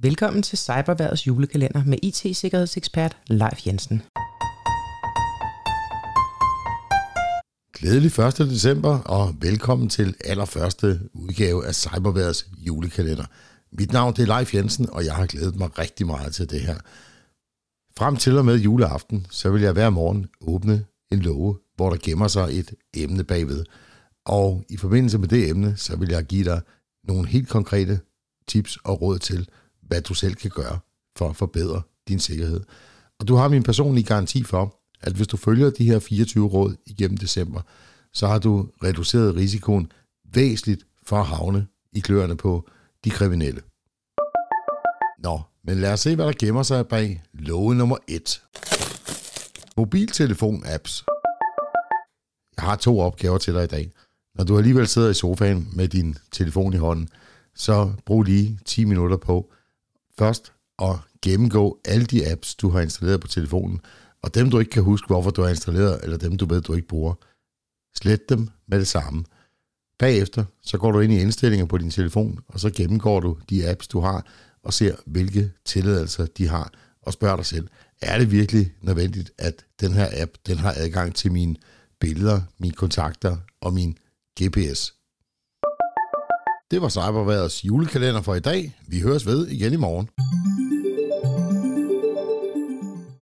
Velkommen til Cyberværdets julekalender med IT-sikkerhedsekspert Leif Jensen. Glædelig 1. december, og velkommen til allerførste udgave af Cyberværdets julekalender. Mit navn det er Leif Jensen, og jeg har glædet mig rigtig meget til det her. Frem til og med juleaften, så vil jeg hver morgen åbne en låge, hvor der gemmer sig et emne bagved. Og i forbindelse med det emne, så vil jeg give dig nogle helt konkrete tips og råd til, hvad du selv kan gøre for at forbedre din sikkerhed. Og du har min personlige garanti for, at hvis du følger de her 24 råd igennem december, så har du reduceret risikoen væsentligt for at havne i kløerne på de kriminelle. Nå, men lad os se, hvad der gemmer sig bag låge nummer 1. Mobiltelefon-apps. Jeg har to opgaver til dig i dag. Når du alligevel sidder i sofaen med din telefon i hånden, så brug lige 10 minutter på først at gennemgå alle de apps, du har installeret på telefonen, og dem du ikke kan huske, hvorfor du har installeret, eller dem du ved, du ikke bruger. Slet dem med det samme. Bagefter, så går du ind i indstillinger på din telefon, og så gennemgår du de apps, du har, og ser, hvilke tilladelser de har, og spørger dig selv, er det virkelig nødvendigt, at den her app, den har adgang til mine billeder, mine kontakter og min GPS? Det var Cyberværets julekalender for i dag. Vi høres ved igen i morgen.